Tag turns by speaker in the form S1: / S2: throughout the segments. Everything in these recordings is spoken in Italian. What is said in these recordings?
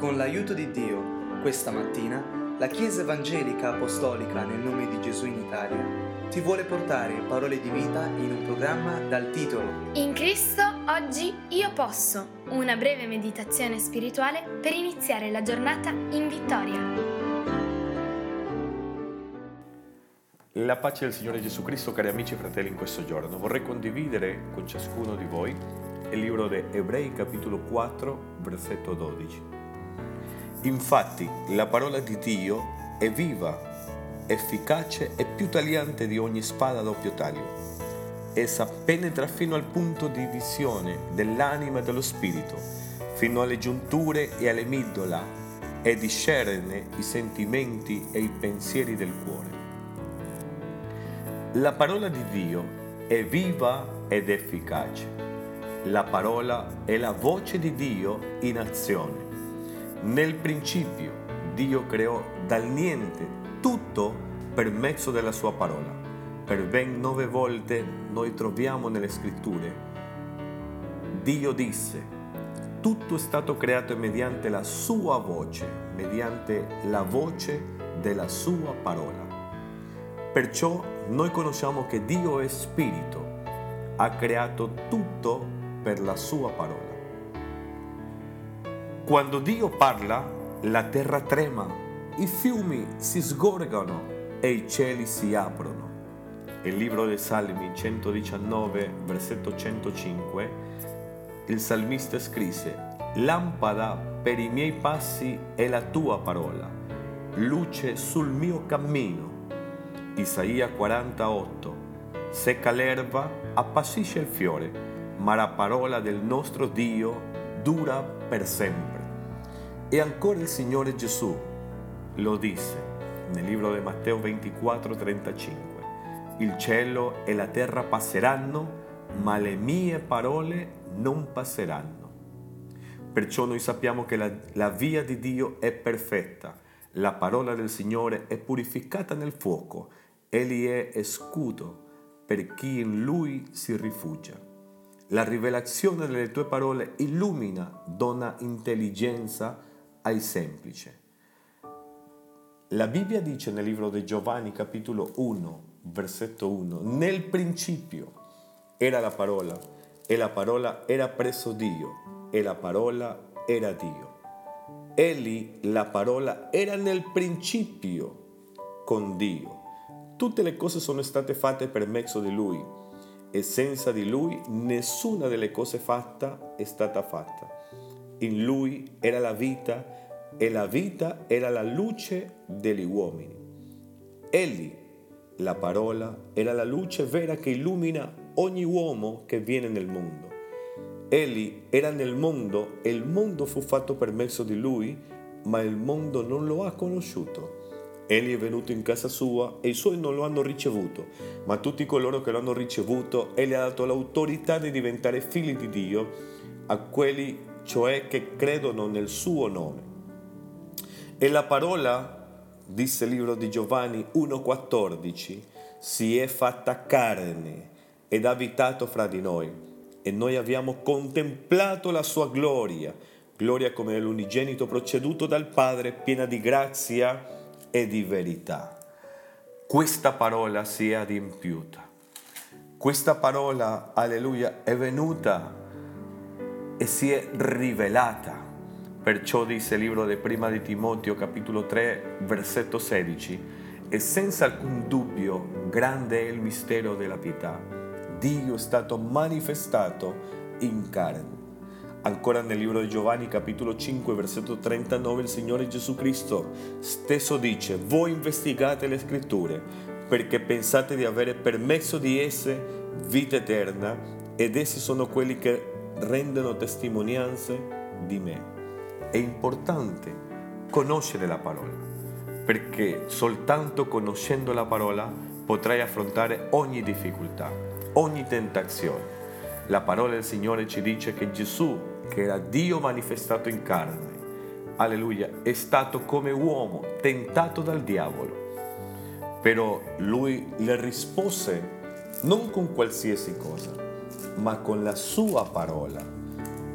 S1: Con l'aiuto di Dio, questa mattina, la Chiesa Evangelica Apostolica nel nome di Gesù in Italia ti vuole portare parole di vita in un programma dal titolo
S2: In Cristo oggi io posso, una breve meditazione spirituale per iniziare la giornata in vittoria.
S3: La pace del Signore Gesù Cristo, cari amici e fratelli, in questo giorno vorrei condividere con ciascuno di voi il libro di Ebrei capitolo 4, versetto 12. Infatti la parola di Dio è viva, efficace e più tagliante di ogni spada a doppio taglio. Essa penetra fino al punto di visione dell'anima e dello spirito, fino alle giunture e alle middola, e discerne i sentimenti e i pensieri del cuore. La parola di Dio è viva ed efficace. La parola è la voce di Dio in azione. Nel principio Dio creò dal niente tutto per mezzo della sua parola. Per ben nove volte noi troviamo nelle scritture. Dio disse, tutto è stato creato mediante la sua voce, mediante la voce della sua parola. Perciò noi conosciamo che Dio è spirito, ha creato tutto per la sua parola. Quando Dio parla, la terra trema, i fiumi si sgorgano e i cieli si aprono. Il libro dei Salmi 119, versetto 105, il salmista scrisse, Lampada per i miei passi è la tua parola, luce sul mio cammino. Isaia 48, secca l'erba, appassisce il fiore, ma la parola del nostro Dio dura per sempre. E ancora il Signore Gesù lo disse nel libro di Matteo 24, 35. Il cielo e la terra passeranno, ma le mie parole non passeranno. Perciò noi sappiamo che la, la via di Dio è perfetta, la parola del Signore è purificata nel fuoco, Egli è scudo per chi in Lui si rifugia. La rivelazione delle tue parole illumina, dona intelligenza, ai semplici. La Bibbia dice nel libro di Giovanni capitolo 1, versetto 1, nel principio era la parola e la parola era presso Dio e la parola era Dio. Egli, la parola, era nel principio con Dio. Tutte le cose sono state fatte per mezzo di Lui e senza di Lui nessuna delle cose fatte è stata fatta. In Lui era la vita e la vita era la luce degli uomini. Egli, la parola, era la luce vera che illumina ogni uomo che viene nel mondo. Egli era nel mondo e il mondo fu fatto per mezzo di lui, ma il mondo non lo ha conosciuto. Egli è venuto in casa sua e i suoi non lo hanno ricevuto, ma tutti coloro che lo hanno ricevuto, egli ha dato l'autorità di diventare figli di Dio a quelli cioè che credono nel suo nome e la parola, disse il libro di Giovanni 1,14, si è fatta carne ed ha abitato fra di noi e noi abbiamo contemplato la sua gloria, gloria come l'unigenito proceduto dal Padre, piena di grazia e di verità. Questa parola si è adempiuta. Questa parola, alleluia, è venuta e si è rivelata Perciò dice il libro di Prima di Timoteo capitolo 3 versetto 16 e senza alcun dubbio grande è il mistero della pietà. Dio è stato manifestato in carne. Ancora nel libro di Giovanni capitolo 5 versetto 39 il Signore Gesù Cristo stesso dice voi investigate le scritture perché pensate di avere per mezzo di esse vita eterna ed essi sono quelli che rendono testimonianze di me è importante conoscere la parola, perché soltanto conoscendo la parola potrai affrontare ogni difficoltà, ogni tentazione. La parola del Signore ci dice che Gesù, che era Dio manifestato in carne, alleluia, è stato come uomo tentato dal diavolo. Però lui le rispose non con qualsiasi cosa, ma con la sua parola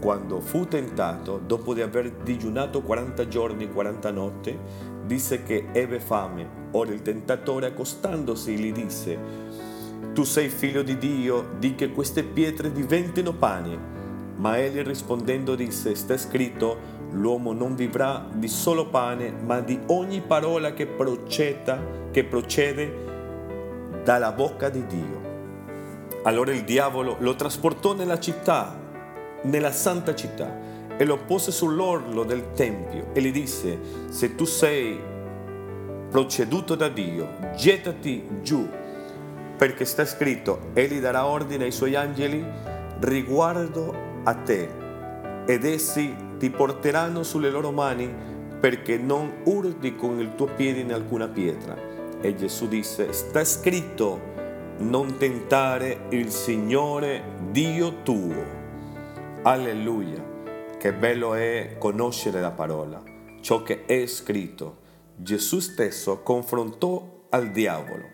S3: quando fu tentato, dopo di aver digiunato 40 giorni e 40 notti, disse che ebbe fame. Ora il tentatore accostandosi gli disse, Tu sei figlio di Dio, di che queste pietre diventino pane. Ma egli rispondendo disse, sta scritto, l'uomo non vivrà di solo pane, ma di ogni parola che proceda, che procede dalla bocca di Dio. Allora il diavolo lo trasportò nella città, nella santa città, e lo pose sull'orlo del tempio e gli disse, se tu sei proceduto da Dio, gettati giù, perché sta scritto, egli darà ordine ai suoi angeli riguardo a te ed essi ti porteranno sulle loro mani perché non urdi con il tuo piede in alcuna pietra. E Gesù disse, sta scritto, non tentare il Signore Dio tuo. Alleluia, che bello è conoscere la parola, ciò che è scritto. Gesù stesso confrontò al diavolo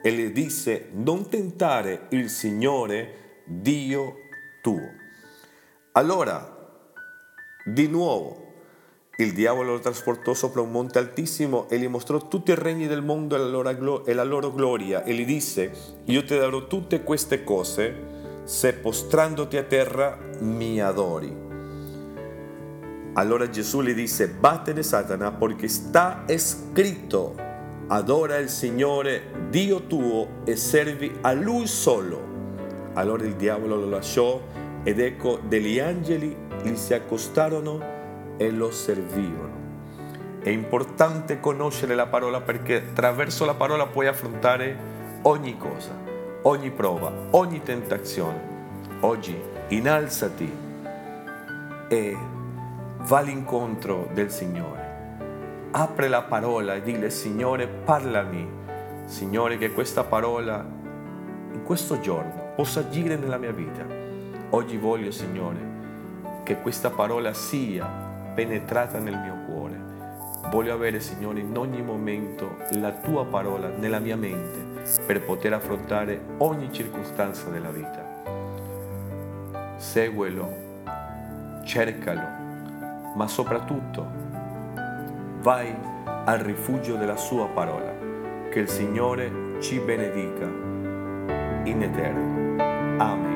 S3: e le disse, non tentare il Signore Dio tuo. Allora, di nuovo, il diavolo lo trasportò sopra un monte altissimo e gli mostrò tutti i regni del mondo e la, loro, e la loro gloria e gli disse, io ti darò tutte queste cose se postrandoti a terra mi adori. Allora Gesù gli disse, vattene Satana, perché sta scritto, adora il Signore Dio tuo e servi a Lui solo. Allora il diavolo lo lasciò ed ecco degli angeli gli si accostarono e lo servirono. È importante conoscere la parola perché attraverso la parola puoi affrontare ogni cosa, ogni prova, ogni tentazione. Oggi innalzati e va all'incontro del Signore. Apre la parola e dile Signore parlami. Signore che questa parola in questo giorno possa agire nella mia vita Oggi voglio, Signore, che questa parola sia penetrata nel mio cuore. Voglio avere, Signore, in ogni momento la tua parola nella mia mente per poter affrontare ogni circostanza della vita. Seguelo, cercalo, ma soprattutto vai al rifugio della sua parola. Che il Signore ci benedica in eterno. Amen.